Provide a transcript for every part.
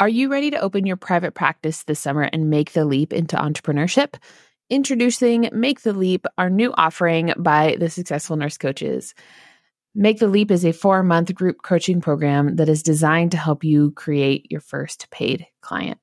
Are you ready to open your private practice this summer and make the leap into entrepreneurship? Introducing Make the Leap, our new offering by the Successful Nurse Coaches. Make the Leap is a four month group coaching program that is designed to help you create your first paid client.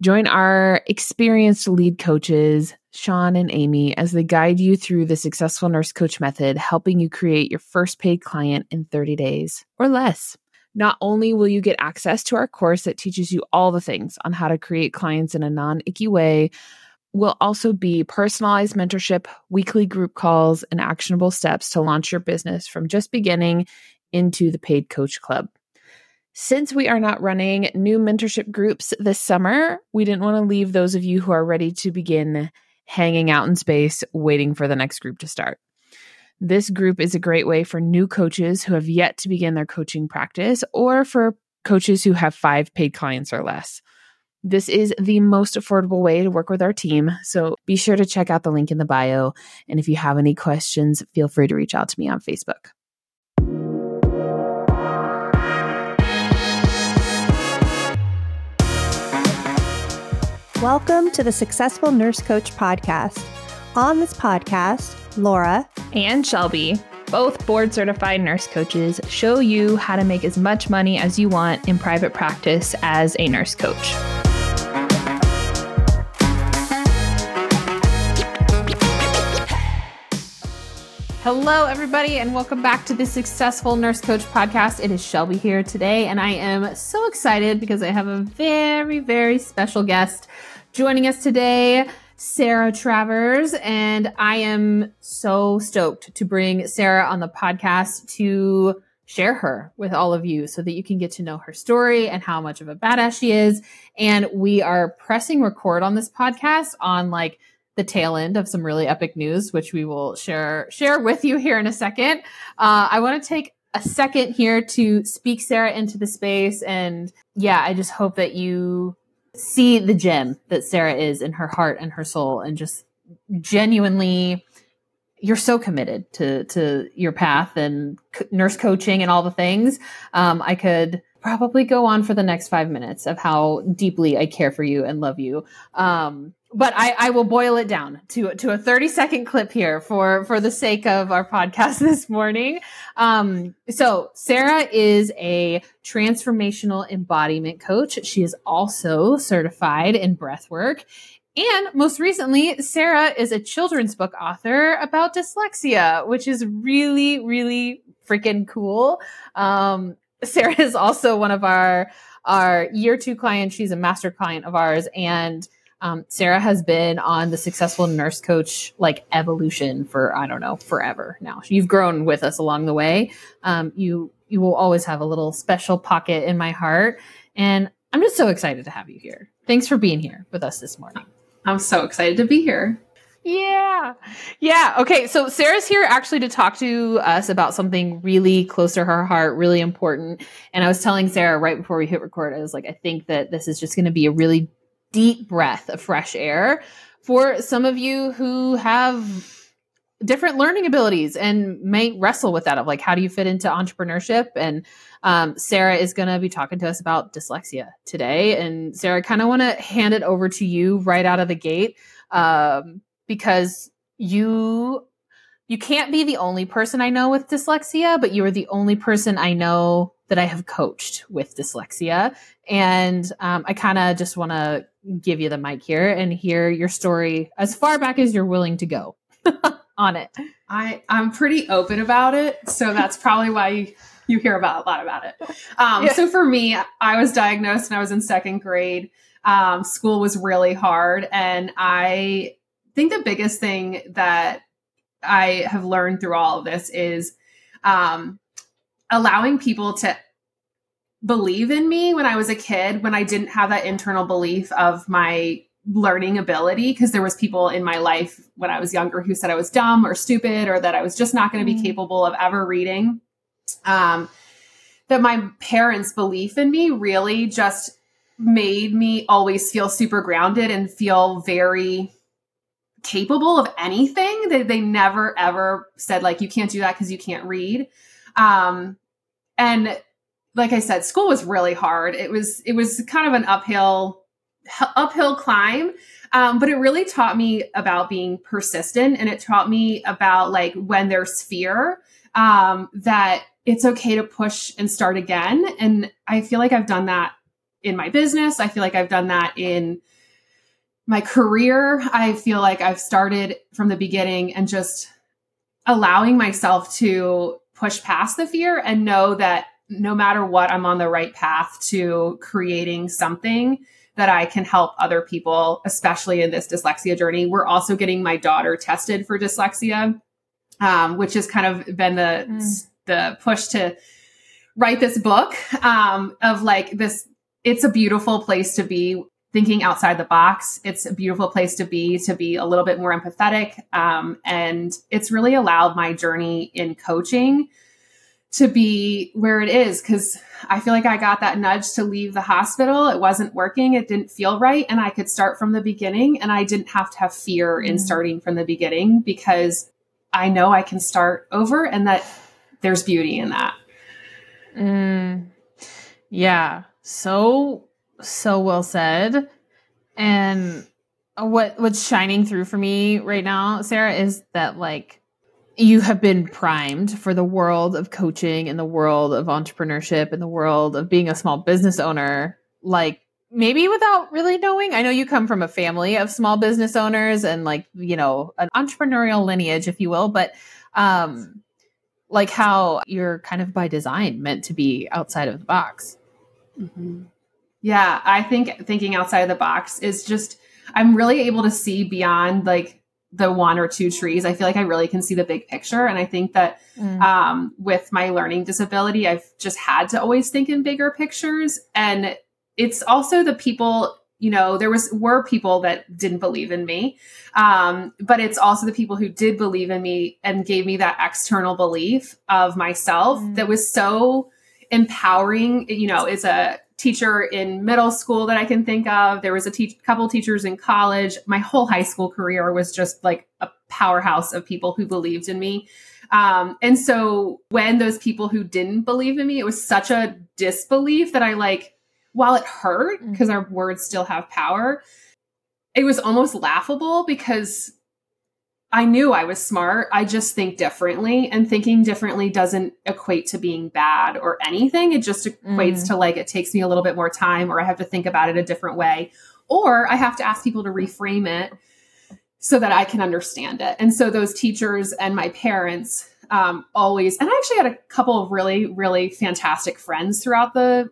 Join our experienced lead coaches, Sean and Amy, as they guide you through the Successful Nurse Coach method, helping you create your first paid client in 30 days or less. Not only will you get access to our course that teaches you all the things on how to create clients in a non icky way, will also be personalized mentorship, weekly group calls, and actionable steps to launch your business from just beginning into the paid coach club. Since we are not running new mentorship groups this summer, we didn't want to leave those of you who are ready to begin hanging out in space waiting for the next group to start. This group is a great way for new coaches who have yet to begin their coaching practice or for coaches who have five paid clients or less. This is the most affordable way to work with our team. So be sure to check out the link in the bio. And if you have any questions, feel free to reach out to me on Facebook. Welcome to the Successful Nurse Coach Podcast. On this podcast, Laura and Shelby, both board certified nurse coaches, show you how to make as much money as you want in private practice as a nurse coach. Hello, everybody, and welcome back to the Successful Nurse Coach podcast. It is Shelby here today, and I am so excited because I have a very, very special guest joining us today. Sarah Travers, and I am so stoked to bring Sarah on the podcast to share her with all of you so that you can get to know her story and how much of a badass she is. And we are pressing record on this podcast on like the tail end of some really epic news, which we will share share with you here in a second. Uh, I want to take a second here to speak Sarah into the space, and yeah, I just hope that you see the gem that Sarah is in her heart and her soul and just genuinely you're so committed to to your path and nurse coaching and all the things. Um, I could probably go on for the next five minutes of how deeply I care for you and love you. Um, but I, I will boil it down to to a 30 second clip here for for the sake of our podcast this morning. Um, so Sarah is a transformational embodiment coach. She is also certified in breath work. And most recently, Sarah is a children's book author about dyslexia, which is really, really freaking cool. Um, Sarah is also one of our our year two clients. She's a master client of ours, and um, Sarah has been on the successful nurse coach like evolution for I don't know forever now. You've grown with us along the way. Um, you you will always have a little special pocket in my heart, and I'm just so excited to have you here. Thanks for being here with us this morning. I'm so excited to be here. Yeah. Yeah. Okay. So Sarah's here actually to talk to us about something really close to her heart, really important. And I was telling Sarah right before we hit record, I was like, I think that this is just going to be a really deep breath of fresh air for some of you who have different learning abilities and may wrestle with that of like how do you fit into entrepreneurship? And um, sarah is going to be talking to us about dyslexia today and sarah kind of want to hand it over to you right out of the gate um, because you you can't be the only person i know with dyslexia but you are the only person i know that i have coached with dyslexia. And um, i kind of just want to give you the mic here and hear your story as far back as you're willing to go on it. I I'm pretty open about it, so that's probably why you, you hear about a lot about it. Um, yeah. So for me, I was diagnosed when I was in second grade. Um, school was really hard, and I think the biggest thing that I have learned through all of this is um, allowing people to believe in me when I was a kid, when I didn't have that internal belief of my learning ability because there was people in my life when I was younger who said I was dumb or stupid or that I was just not going to be mm. capable of ever reading. Um, that my parents' belief in me really just made me always feel super grounded and feel very capable of anything. They, they never ever said like you can't do that because you can't read. Um, and like I said, school was really hard. It was it was kind of an uphill uphill climb. Um, but it really taught me about being persistent and it taught me about like when there's fear um, that it's okay to push and start again. And I feel like I've done that in my business. I feel like I've done that in my career. I feel like I've started from the beginning and just allowing myself to push past the fear and know that no matter what, I'm on the right path to creating something that I can help other people, especially in this dyslexia journey. We're also getting my daughter tested for dyslexia, um, which has kind of been the mm. the push to write this book um, of like this. It's a beautiful place to be thinking outside the box. It's a beautiful place to be to be a little bit more empathetic, um, and it's really allowed my journey in coaching to be where it is because I feel like I got that nudge to leave the hospital. It wasn't working, it didn't feel right. And I could start from the beginning and I didn't have to have fear mm. in starting from the beginning because I know I can start over and that there's beauty in that. Mm. Yeah. So, so well said. And what what's shining through for me right now, Sarah, is that like you have been primed for the world of coaching and the world of entrepreneurship and the world of being a small business owner like maybe without really knowing i know you come from a family of small business owners and like you know an entrepreneurial lineage if you will but um like how you're kind of by design meant to be outside of the box mm-hmm. yeah i think thinking outside of the box is just i'm really able to see beyond like the one or two trees. I feel like I really can see the big picture. And I think that mm. um, with my learning disability, I've just had to always think in bigger pictures. And it's also the people, you know, there was were people that didn't believe in me. Um, but it's also the people who did believe in me and gave me that external belief of myself mm. that was so empowering. You know, is a teacher in middle school that I can think of. There was a te- couple teachers in college. My whole high school career was just like a powerhouse of people who believed in me. Um, and so when those people who didn't believe in me, it was such a disbelief that I like, while it hurt because mm-hmm. our words still have power, it was almost laughable because I knew I was smart. I just think differently. And thinking differently doesn't equate to being bad or anything. It just equates mm. to like it takes me a little bit more time or I have to think about it a different way. Or I have to ask people to reframe it so that I can understand it. And so those teachers and my parents um, always, and I actually had a couple of really, really fantastic friends throughout the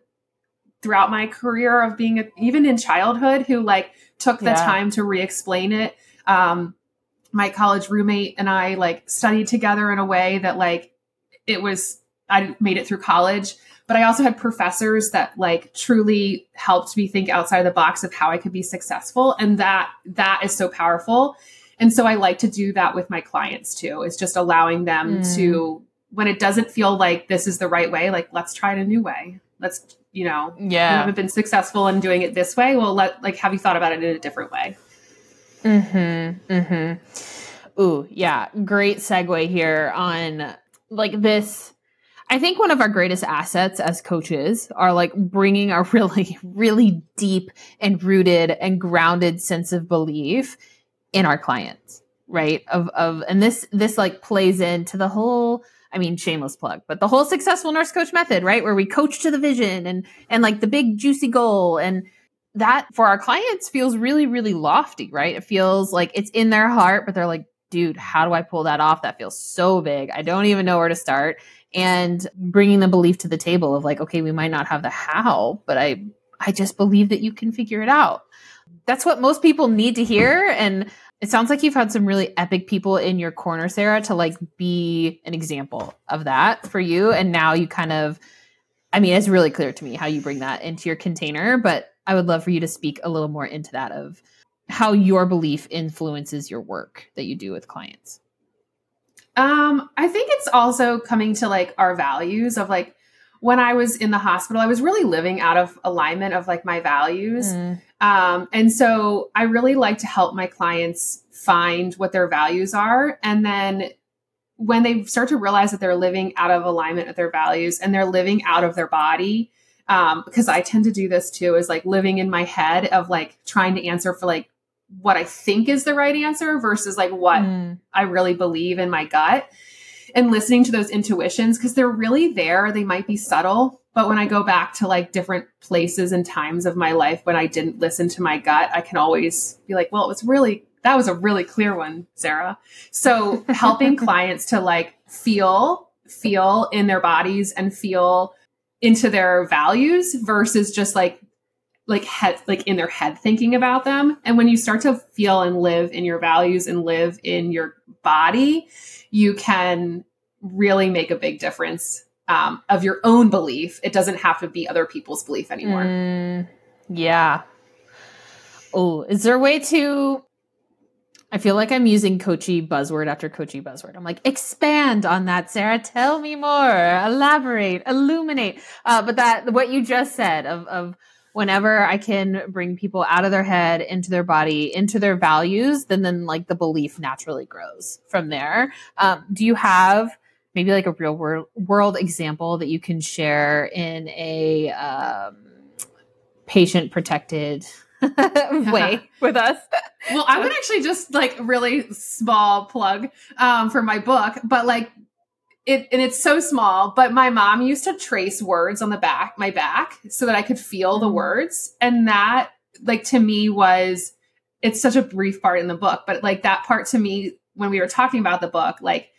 throughout my career of being a, even in childhood who like took the yeah. time to re-explain it. Um, my college roommate and I like studied together in a way that like it was I made it through college, but I also had professors that like truly helped me think outside the box of how I could be successful and that that is so powerful. And so I like to do that with my clients too. Is just allowing them mm. to when it doesn't feel like this is the right way, like let's try it a new way. Let's, you know, yeah. you haven't been successful in doing it this way. Well, let like have you thought about it in a different way? Mm-hmm. Mm-hmm. Ooh, yeah. Great segue here on like this. I think one of our greatest assets as coaches are like bringing a really, really deep and rooted and grounded sense of belief in our clients, right? Of, of, and this, this like plays into the whole, I mean, shameless plug, but the whole successful nurse coach method, right? Where we coach to the vision and, and like the big juicy goal and, that for our clients feels really, really lofty, right? It feels like it's in their heart, but they're like, dude, how do I pull that off? That feels so big. I don't even know where to start. And bringing the belief to the table of like, okay, we might not have the how, but I, I just believe that you can figure it out. That's what most people need to hear. And it sounds like you've had some really epic people in your corner, Sarah, to like be an example of that for you. And now you kind of, I mean, it's really clear to me how you bring that into your container, but I would love for you to speak a little more into that of how your belief influences your work that you do with clients. Um, I think it's also coming to like our values of like when I was in the hospital, I was really living out of alignment of like my values. Mm. Um, and so I really like to help my clients find what their values are and then when they start to realize that they're living out of alignment with their values and they're living out of their body um, because i tend to do this too is like living in my head of like trying to answer for like what i think is the right answer versus like what mm. i really believe in my gut and listening to those intuitions because they're really there they might be subtle but when i go back to like different places and times of my life when i didn't listen to my gut i can always be like well it was really that was a really clear one, Sarah. So helping clients to like feel, feel in their bodies and feel into their values versus just like like head like in their head thinking about them. And when you start to feel and live in your values and live in your body you can really make a big difference um, of your own belief. It doesn't have to be other people's belief anymore. Mm, yeah. Oh is there a way to I feel like I'm using coachy buzzword after coachy buzzword. I'm like, expand on that, Sarah. Tell me more. Elaborate. Illuminate. Uh, but that what you just said of of whenever I can bring people out of their head into their body, into their values, then then like the belief naturally grows from there. Um, do you have maybe like a real world world example that you can share in a um, patient protected way with us. well, I would actually just like really small plug um, for my book, but like it and it's so small. But my mom used to trace words on the back, my back, so that I could feel the mm-hmm. words, and that like to me was it's such a brief part in the book, but like that part to me when we were talking about the book, like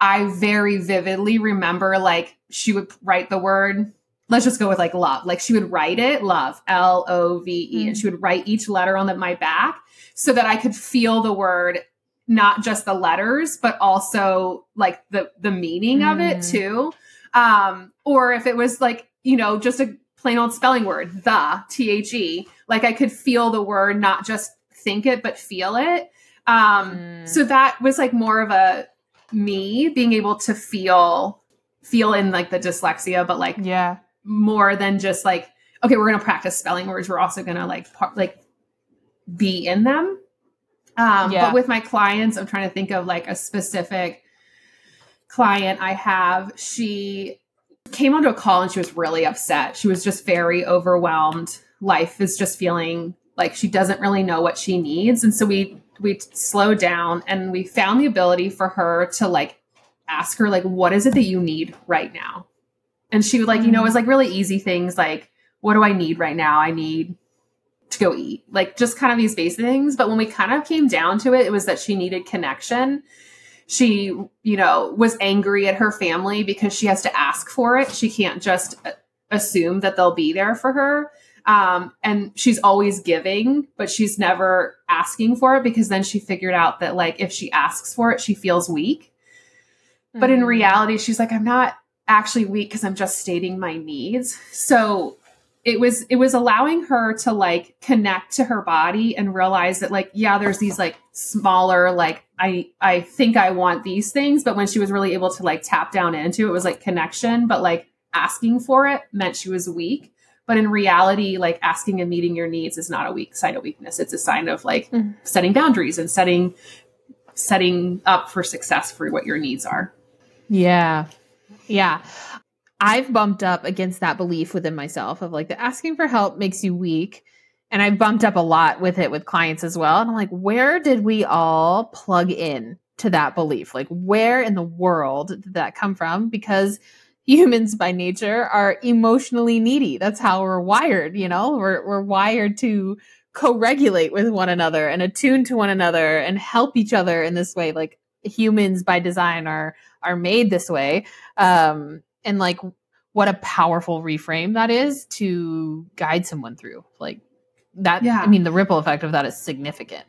I very vividly remember like she would write the word let's just go with like love. Like she would write it, love, L O V E, mm-hmm. and she would write each letter on the, my back so that I could feel the word, not just the letters, but also like the the meaning mm. of it mm. too. Um, or if it was like you know just a plain old spelling word, the T H E, like I could feel the word, not just think it, but feel it. Um, mm. So that was like more of a me being able to feel feel in like the dyslexia, but like yeah more than just like okay we're going to practice spelling words. We're also going to like par- like be in them. Um yeah. but with my clients i'm trying to think of like a specific client i have. She came onto a call and she was really upset. She was just very overwhelmed. Life is just feeling like she doesn't really know what she needs. And so we we slowed down and we found the ability for her to like ask her like what is it that you need right now and she would like, you know, it was like really easy things like, what do I need right now? I need to go eat. Like just kind of these basic things. But when we kind of came down to it, it was that she needed connection. She, you know, was angry at her family because she has to ask for it. She can't just assume that they'll be there for her. Um, and she's always giving, but she's never asking for it because then she figured out that like if she asks for it, she feels weak. Mm-hmm. But in mm. reality, she's like, I'm not actually weak because I'm just stating my needs. So it was it was allowing her to like connect to her body and realize that like yeah there's these like smaller like I I think I want these things but when she was really able to like tap down into it, it was like connection but like asking for it meant she was weak but in reality like asking and meeting your needs is not a weak sign of weakness it's a sign of like mm. setting boundaries and setting setting up for success for what your needs are yeah yeah. I've bumped up against that belief within myself of like the asking for help makes you weak. And I've bumped up a lot with it with clients as well. And I'm like, where did we all plug in to that belief? Like, where in the world did that come from? Because humans by nature are emotionally needy. That's how we're wired, you know? We're we're wired to co-regulate with one another and attune to one another and help each other in this way. Like humans by design are are made this way um and like what a powerful reframe that is to guide someone through like that yeah. i mean the ripple effect of that is significant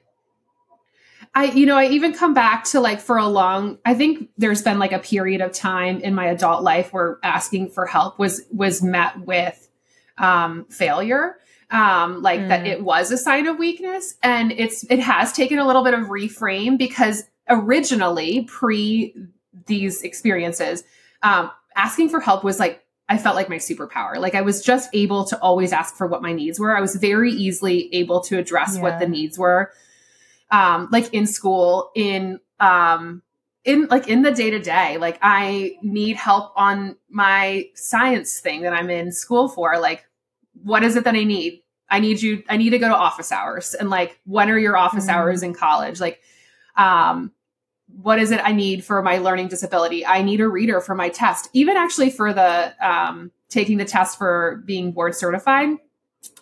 I, you know, I even come back to like for a long, I think there's been like a period of time in my adult life where asking for help was, was met with, um, failure. Um, like mm. that it was a sign of weakness and it's, it has taken a little bit of reframe because originally pre these experiences, um, asking for help was like I felt like my superpower. Like I was just able to always ask for what my needs were. I was very easily able to address yeah. what the needs were. Um, like in school, in um, in like in the day to day, like I need help on my science thing that I'm in school for. Like, what is it that I need? I need you, I need to go to office hours. And like, when are your office mm-hmm. hours in college? Like, um, what is it I need for my learning disability? I need a reader for my test. Even actually for the um, taking the test for being board certified,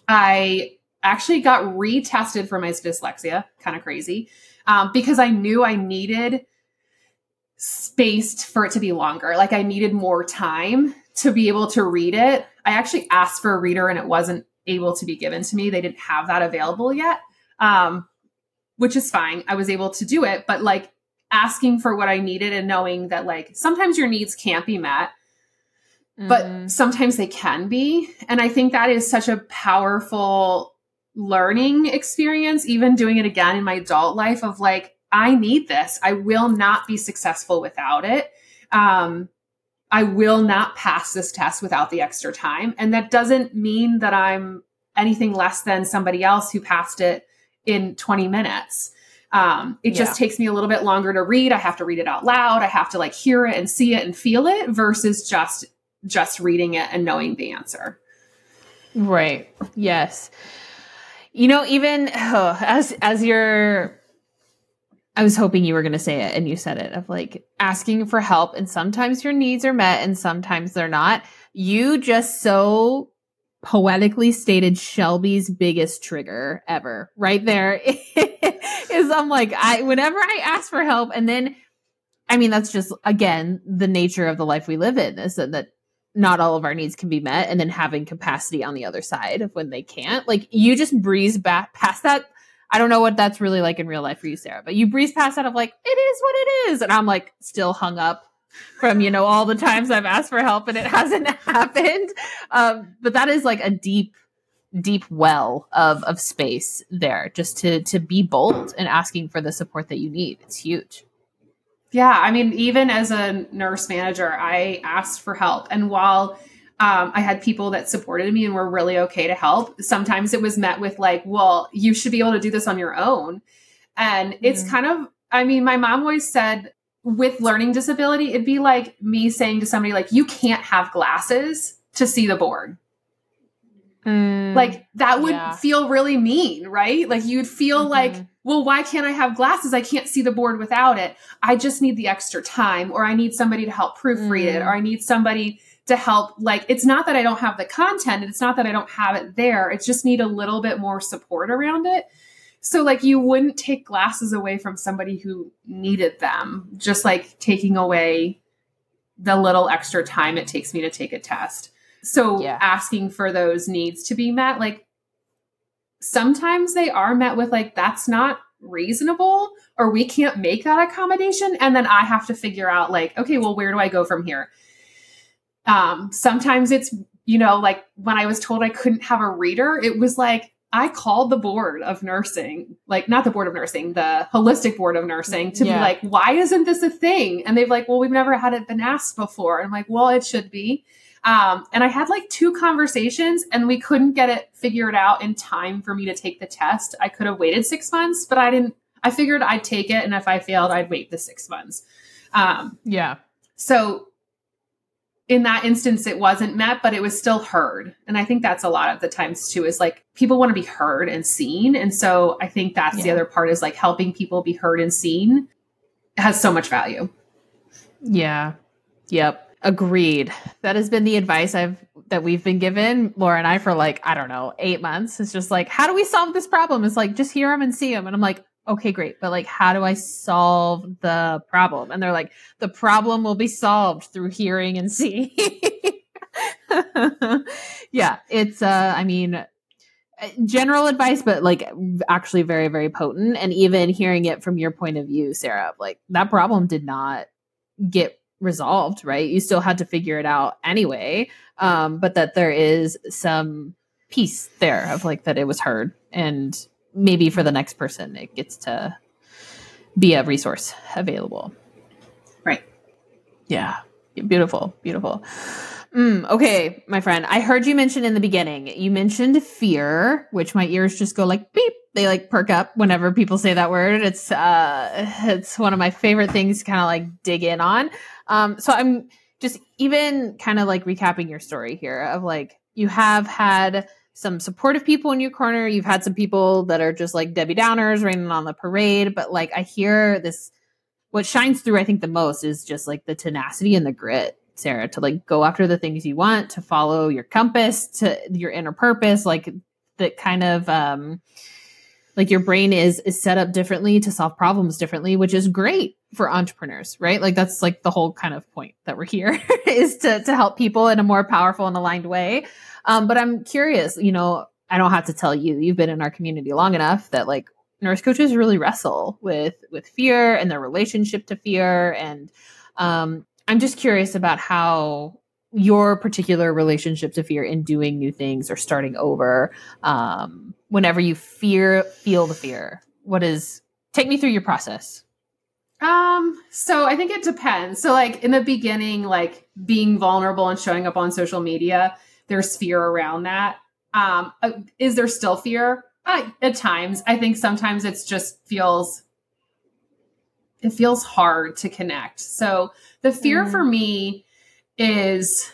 I actually got retested for my dyslexia. Kind of crazy um, because I knew I needed spaced for it to be longer. Like I needed more time to be able to read it. I actually asked for a reader and it wasn't able to be given to me. They didn't have that available yet. Um, which is fine. I was able to do it, but like asking for what I needed and knowing that like sometimes your needs can't be met, mm-hmm. but sometimes they can be. And I think that is such a powerful learning experience, even doing it again in my adult life of like, I need this. I will not be successful without it. Um, I will not pass this test without the extra time. And that doesn't mean that I'm anything less than somebody else who passed it in 20 minutes. Um, it just takes me a little bit longer to read. I have to read it out loud. I have to like hear it and see it and feel it versus just just reading it and knowing the answer. Right. Yes. You know, even oh, as as you're I was hoping you were going to say it and you said it of like asking for help and sometimes your needs are met and sometimes they're not. You just so poetically stated Shelby's biggest trigger ever right there. Is I'm like I whenever I ask for help and then I mean that's just again the nature of the life we live in is that, that not all of our needs can be met and then having capacity on the other side of when they can't. Like you just breeze back past that. I don't know what that's really like in real life for you Sarah but you breeze past that of like it is what it is and I'm like still hung up from you know all the times I've asked for help and it hasn't happened. Um, but that is like a deep, deep well of of space there, just to to be bold and asking for the support that you need. It's huge. Yeah, I mean, even as a nurse manager, I asked for help, and while um, I had people that supported me and were really okay to help. Sometimes it was met with like, "Well, you should be able to do this on your own," and it's mm. kind of. I mean, my mom always said with learning disability, it'd be like me saying to somebody like, "You can't have glasses to see the board." Mm, like that would yeah. feel really mean, right? Like you'd feel mm-hmm. like, well, why can't I have glasses? I can't see the board without it. I just need the extra time, or I need somebody to help proofread mm. it, or I need somebody to help. Like, it's not that I don't have the content, it's not that I don't have it there. It's just need a little bit more support around it. So like you wouldn't take glasses away from somebody who needed them, just like taking away the little extra time it takes me to take a test. So yeah. asking for those needs to be met, like sometimes they are met with like that's not reasonable or we can't make that accommodation and then I have to figure out like okay, well where do I go from here? Um sometimes it's you know like when I was told I couldn't have a reader, it was like I called the board of nursing, like not the board of nursing, the holistic board of nursing to yeah. be like, why isn't this a thing? And they've like, well, we've never had it been asked before. And I'm like, well, it should be. Um, and I had like two conversations and we couldn't get it figured out in time for me to take the test. I could have waited six months, but I didn't, I figured I'd take it. And if I failed, I'd wait the six months. Um, yeah. So in that instance it wasn't met but it was still heard. And i think that's a lot of the times too is like people want to be heard and seen. And so i think that's yeah. the other part is like helping people be heard and seen has so much value. Yeah. Yep. Agreed. That has been the advice i've that we've been given. Laura and i for like i don't know eight months. It's just like how do we solve this problem? It's like just hear them and see them and i'm like okay, great, but like, how do I solve the problem? And they're like, the problem will be solved through hearing and seeing. yeah, it's, uh, I mean, general advice, but like actually very, very potent. And even hearing it from your point of view, Sarah, like that problem did not get resolved, right? You still had to figure it out anyway. Um, but that there is some piece there of like that it was heard and maybe for the next person it gets to be a resource available. Right. Yeah. Beautiful beautiful. Mm, okay my friend i heard you mention in the beginning you mentioned fear which my ears just go like beep. They like perk up whenever people say that word. It's uh it's one of my favorite things to kind of like dig in on. Um so I'm just even kind of like recapping your story here of like you have had some supportive people in your corner. You've had some people that are just like Debbie Downers raining on the parade. But like I hear this, what shines through, I think, the most is just like the tenacity and the grit, Sarah, to like go after the things you want, to follow your compass, to your inner purpose, like that kind of, um, like your brain is is set up differently to solve problems differently which is great for entrepreneurs right like that's like the whole kind of point that we're here is to to help people in a more powerful and aligned way um, but I'm curious, you know, I don't have to tell you, you've been in our community long enough that like nurse coaches really wrestle with with fear and their relationship to fear. And um, I'm just curious about how your particular relationship to fear in doing new things or starting over. Um, whenever you fear feel the fear what is take me through your process. Um so i think it depends. So like in the beginning like being vulnerable and showing up on social media there's fear around that. Um, uh, is there still fear? Uh, at times, I think sometimes it's just feels it feels hard to connect. So the fear mm. for me is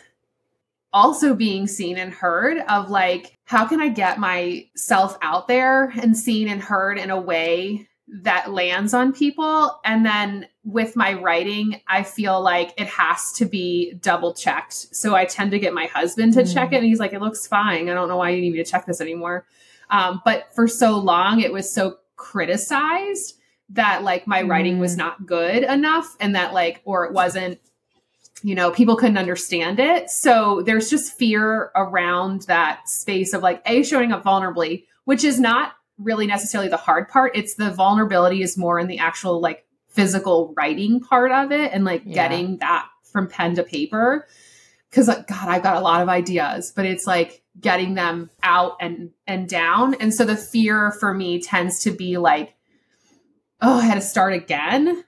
also being seen and heard of like how can I get myself out there and seen and heard in a way that lands on people. And then with my writing, I feel like it has to be double checked. So I tend to get my husband to mm. check it. And he's like, it looks fine. I don't know why you need me to check this anymore. Um, but for so long, it was so criticized that like my mm. writing was mm. not good enough and that like, or it wasn't you know, people couldn't understand it. So there's just fear around that space of like, A, showing up vulnerably, which is not really necessarily the hard part. It's the vulnerability is more in the actual like physical writing part of it and like yeah. getting that from pen to paper. Cause like, God, I've got a lot of ideas, but it's like getting them out and and down. And so the fear for me tends to be like, oh, I had to start again.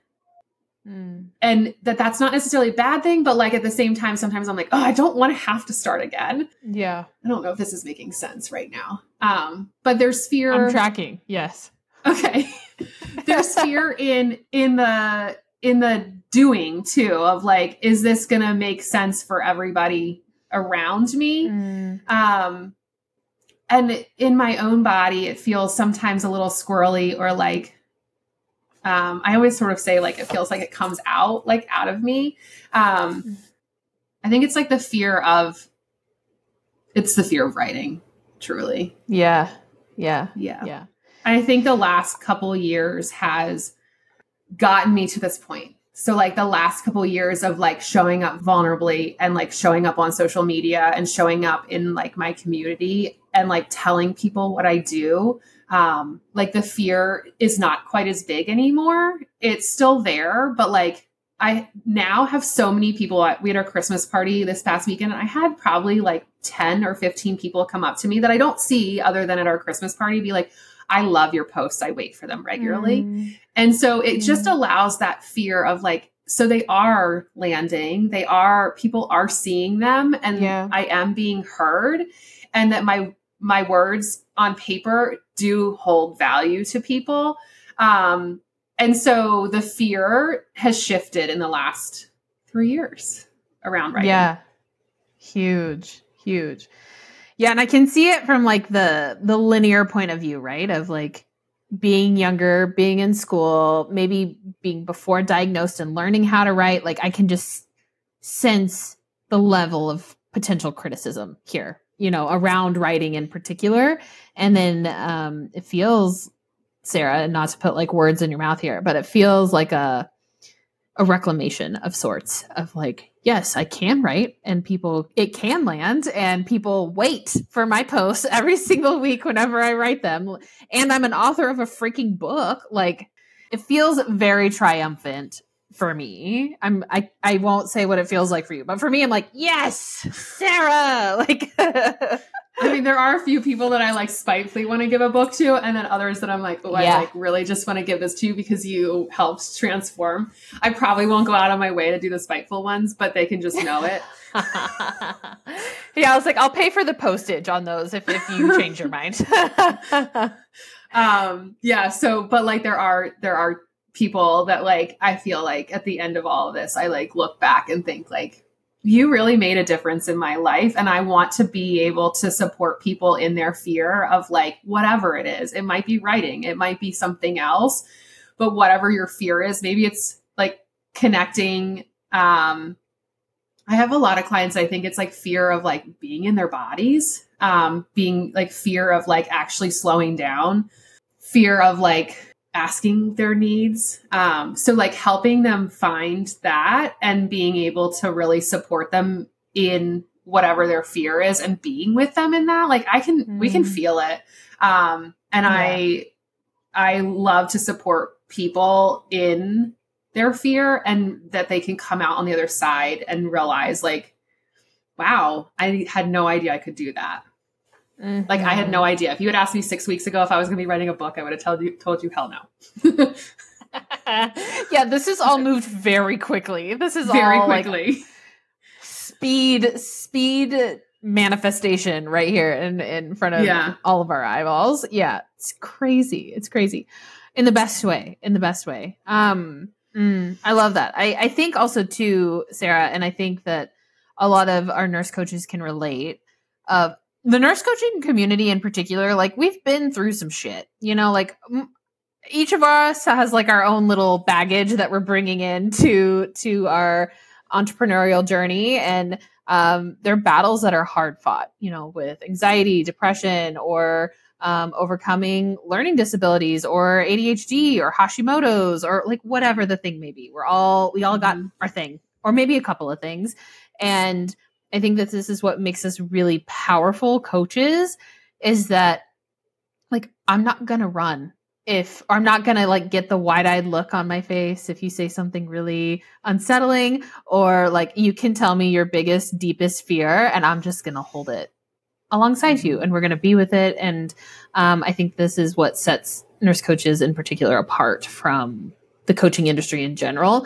Mm. And that that's not necessarily a bad thing, but like at the same time, sometimes I'm like, oh, I don't want to have to start again. Yeah. I don't know if this is making sense right now. Um, but there's fear. I'm tracking. Yes. Okay. there's fear in in the in the doing too of like, is this gonna make sense for everybody around me? Mm. Um, and in my own body, it feels sometimes a little squirrely or like um, I always sort of say like it feels like it comes out like out of me. Um, I think it's like the fear of it's the fear of writing, truly. Yeah. Yeah. Yeah. Yeah. I think the last couple years has gotten me to this point. So like the last couple years of like showing up vulnerably and like showing up on social media and showing up in like my community and like telling people what I do um, like the fear is not quite as big anymore. It's still there, but like I now have so many people at we had our Christmas party this past weekend. And I had probably like 10 or 15 people come up to me that I don't see other than at our Christmas party be like, I love your posts. I wait for them regularly. Mm. And so it mm. just allows that fear of like, so they are landing, they are, people are seeing them, and yeah. I am being heard, and that my my words on paper do hold value to people. Um, and so the fear has shifted in the last three years around writing. Yeah. Huge, huge. Yeah, and I can see it from like the the linear point of view, right? Of like being younger, being in school, maybe being before diagnosed and learning how to write. Like I can just sense the level of potential criticism here you know, around writing in particular. And then um, it feels, Sarah, not to put like words in your mouth here, but it feels like a a reclamation of sorts of like, yes, I can write and people it can land and people wait for my posts every single week whenever I write them. And I'm an author of a freaking book. Like it feels very triumphant for me. I'm I I won't say what it feels like for you, but for me I'm like, "Yes, Sarah." Like I mean, there are a few people that I like spitefully want to give a book to, and then others that I'm like, oh, yeah. I like really just want to give this to you because you helped transform. I probably won't go out on my way to do the spiteful ones, but they can just know it. yeah, I was like, I'll pay for the postage on those if, if you change your mind. um, yeah. So, but like there are there are people that like I feel like at the end of all of this, I like look back and think like you really made a difference in my life and i want to be able to support people in their fear of like whatever it is. It might be writing. It might be something else but whatever your fear is maybe it's like connecting um i have a lot of clients i think it's like fear of like being in their bodies um being like fear of like actually slowing down fear of like asking their needs. Um, so, like helping them find that and being able to really support them in whatever their fear is and being with them in that. Like, I can, mm. we can mm. feel it. Um, and yeah. I, I love to support people in their fear and that they can come out on the other side and realize, like, wow, I had no idea I could do that. Mm-hmm. Like I had no idea. If you had asked me six weeks ago if I was going to be writing a book, I would have told you told you hell no. yeah, this has all moved very quickly. This is very all quickly. Like speed, speed manifestation right here in in front of yeah. all of our eyeballs. Yeah, it's crazy. It's crazy in the best way. In the best way. Um, mm, I love that. I I think also too, Sarah, and I think that a lot of our nurse coaches can relate. Of the nurse coaching community in particular, like we've been through some shit, you know, like m- each of us has like our own little baggage that we're bringing in to to our entrepreneurial journey. And um they're battles that are hard fought you know with anxiety depression or um, overcoming learning disabilities or adhd or hashimoto's or like whatever the thing may be. We're all we all got mm-hmm. our thing or maybe a couple of things. And I think that this is what makes us really powerful coaches is that like I'm not going to run if I'm not going to like get the wide-eyed look on my face if you say something really unsettling or like you can tell me your biggest deepest fear and I'm just going to hold it alongside you and we're going to be with it. And um, I think this is what sets nurse coaches in particular apart from the coaching industry in general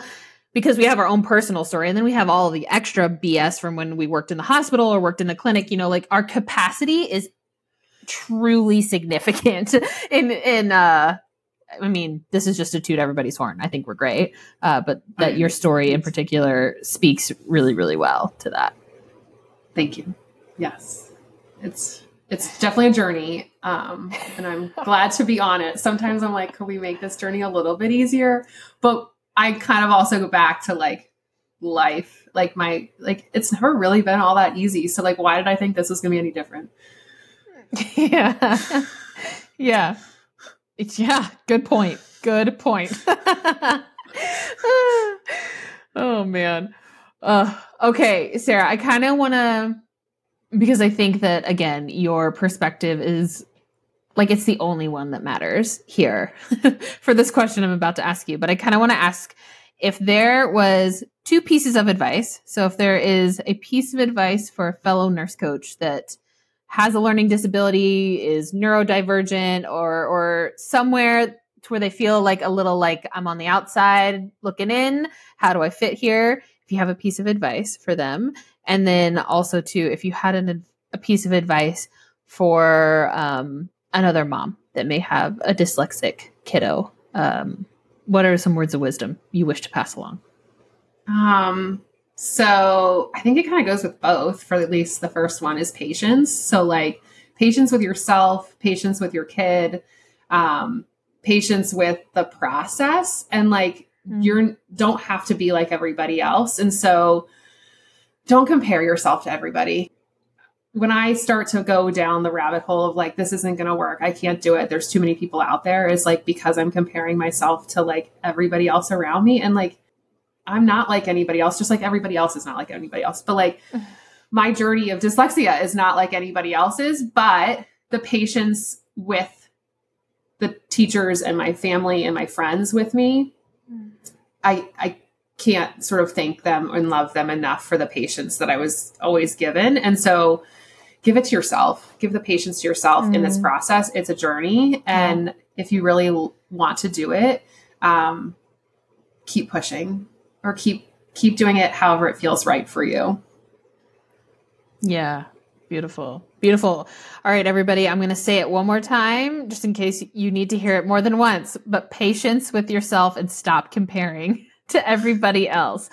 because we have our own personal story and then we have all the extra BS from when we worked in the hospital or worked in the clinic, you know, like our capacity is truly significant in in uh I mean, this is just a toot everybody's horn. I think we're great. Uh, but that your story in particular speaks really, really well to that. Thank you. Yes. It's it's definitely a journey. Um, and I'm glad to be on it. Sometimes I'm like, could we make this journey a little bit easier? But I kind of also go back to like life. Like my like it's never really been all that easy. So like why did I think this was gonna be any different? Yeah. yeah. It's yeah, good point. Good point. oh man. Uh okay, Sarah, I kind of want to because I think that again, your perspective is like it's the only one that matters here for this question I'm about to ask you. But I kind of want to ask if there was two pieces of advice. So if there is a piece of advice for a fellow nurse coach that has a learning disability, is neurodivergent, or or somewhere to where they feel like a little like I'm on the outside looking in. How do I fit here? If you have a piece of advice for them, and then also too, if you had an, a piece of advice for um, another mom that may have a dyslexic kiddo, um, what are some words of wisdom you wish to pass along? Um, so I think it kind of goes with both. For at least the first one is patience. So like patience with yourself, patience with your kid, um, patience with the process, and like mm-hmm. you're don't have to be like everybody else, and so don't compare yourself to everybody when I start to go down the rabbit hole of like, this isn't going to work, I can't do it, there's too many people out there, is like because I'm comparing myself to like everybody else around me. And like, I'm not like anybody else, just like everybody else is not like anybody else. But like, my journey of dyslexia is not like anybody else's, but the patience with the teachers and my family and my friends with me, mm. I, I can't sort of thank them and love them enough for the patience that I was always given. And so, give it to yourself give the patience to yourself mm. in this mm. process it's a journey and if you really want to do it um, keep pushing or keep keep doing it however it feels right for you yeah Beautiful. Beautiful. All right, everybody, I'm going to say it one more time just in case you need to hear it more than once, but patience with yourself and stop comparing to everybody else.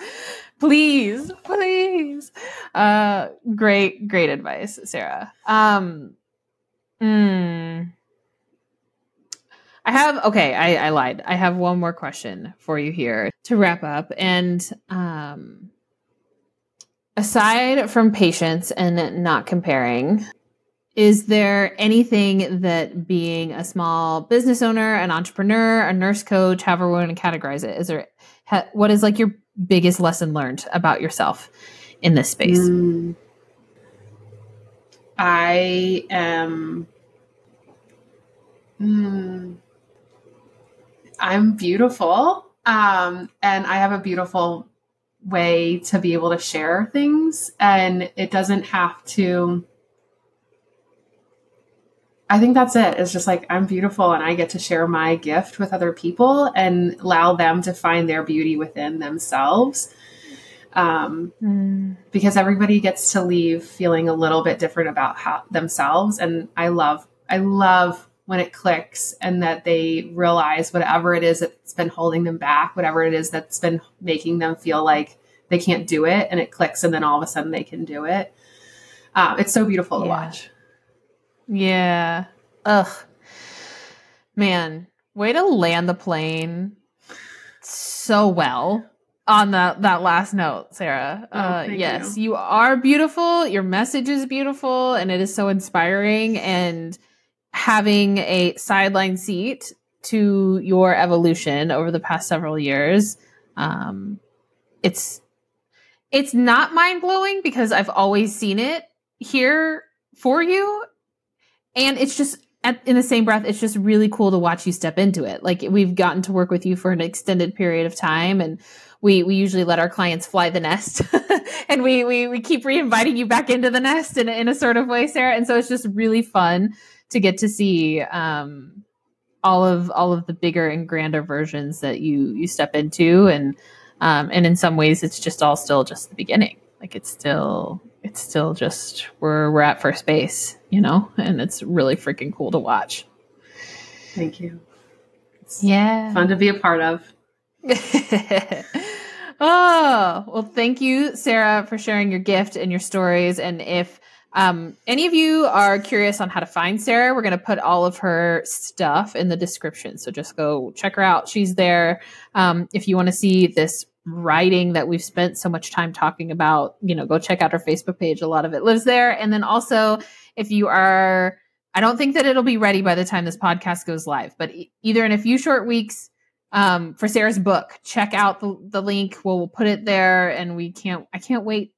Please, please. Uh great great advice, Sarah. Um mm, I have okay, I, I lied. I have one more question for you here to wrap up. And um aside from patience and not comparing, is there anything that being a small business owner, an entrepreneur, a nurse coach, however we want to categorize it, is there what is like your biggest lesson learned about yourself in this space? Mm. I am. Mm, I'm beautiful, um, and I have a beautiful way to be able to share things and it doesn't have to I think that's it. It's just like I'm beautiful and I get to share my gift with other people and allow them to find their beauty within themselves. Um, mm. because everybody gets to leave feeling a little bit different about how themselves. And I love, I love when it clicks and that they realize whatever it is that's been holding them back, whatever it is that's been making them feel like they can't do it, and it clicks, and then all of a sudden they can do it. Um, it's so beautiful to watch. Yeah. Ugh. Man, way to land the plane so well on that that last note, Sarah. Oh, uh, yes, you. you are beautiful. Your message is beautiful, and it is so inspiring. And having a sideline seat to your evolution over the past several years, um, it's it's not mind blowing because I've always seen it here for you, and it's just at, in the same breath, it's just really cool to watch you step into it. Like we've gotten to work with you for an extended period of time, and we we usually let our clients fly the nest, and we we we keep reinviting you back into the nest in in a sort of way, Sarah. And so it's just really fun to get to see um, all of all of the bigger and grander versions that you you step into, and um, and in some ways, it's just all still just the beginning. Like it's still it's still just where we're at first base, you know, and it's really freaking cool to watch. Thank you. It's yeah, fun to be a part of. oh well, thank you, Sarah, for sharing your gift and your stories. And if um, any of you are curious on how to find Sarah, we're going to put all of her stuff in the description. So just go check her out. She's there. Um, if you want to see this writing that we've spent so much time talking about, you know, go check out her Facebook page. A lot of it lives there. And then also, if you are, I don't think that it'll be ready by the time this podcast goes live, but e- either in a few short weeks um, for Sarah's book, check out the, the link. We'll, we'll put it there, and we can't. I can't wait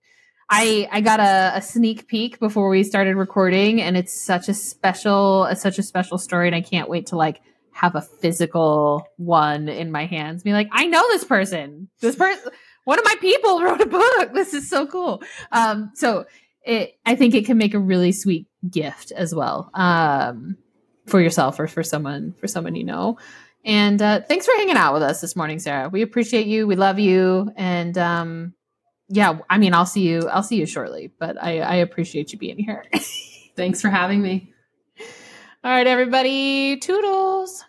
I I got a, a, sneak peek before we started recording, and it's such a special, a, such a special story, and I can't wait to like have a physical one in my hands. Be like, I know this person. This person, one of my people wrote a book. This is so cool. Um, so it, I think it can make a really sweet gift as well, um, for yourself or for someone for someone you know. And uh, thanks for hanging out with us this morning, Sarah. We appreciate you. We love you, and um, yeah, I mean, I'll see you. I'll see you shortly, but I, I appreciate you being here. Thanks for having me. All right, everybody. Toodles.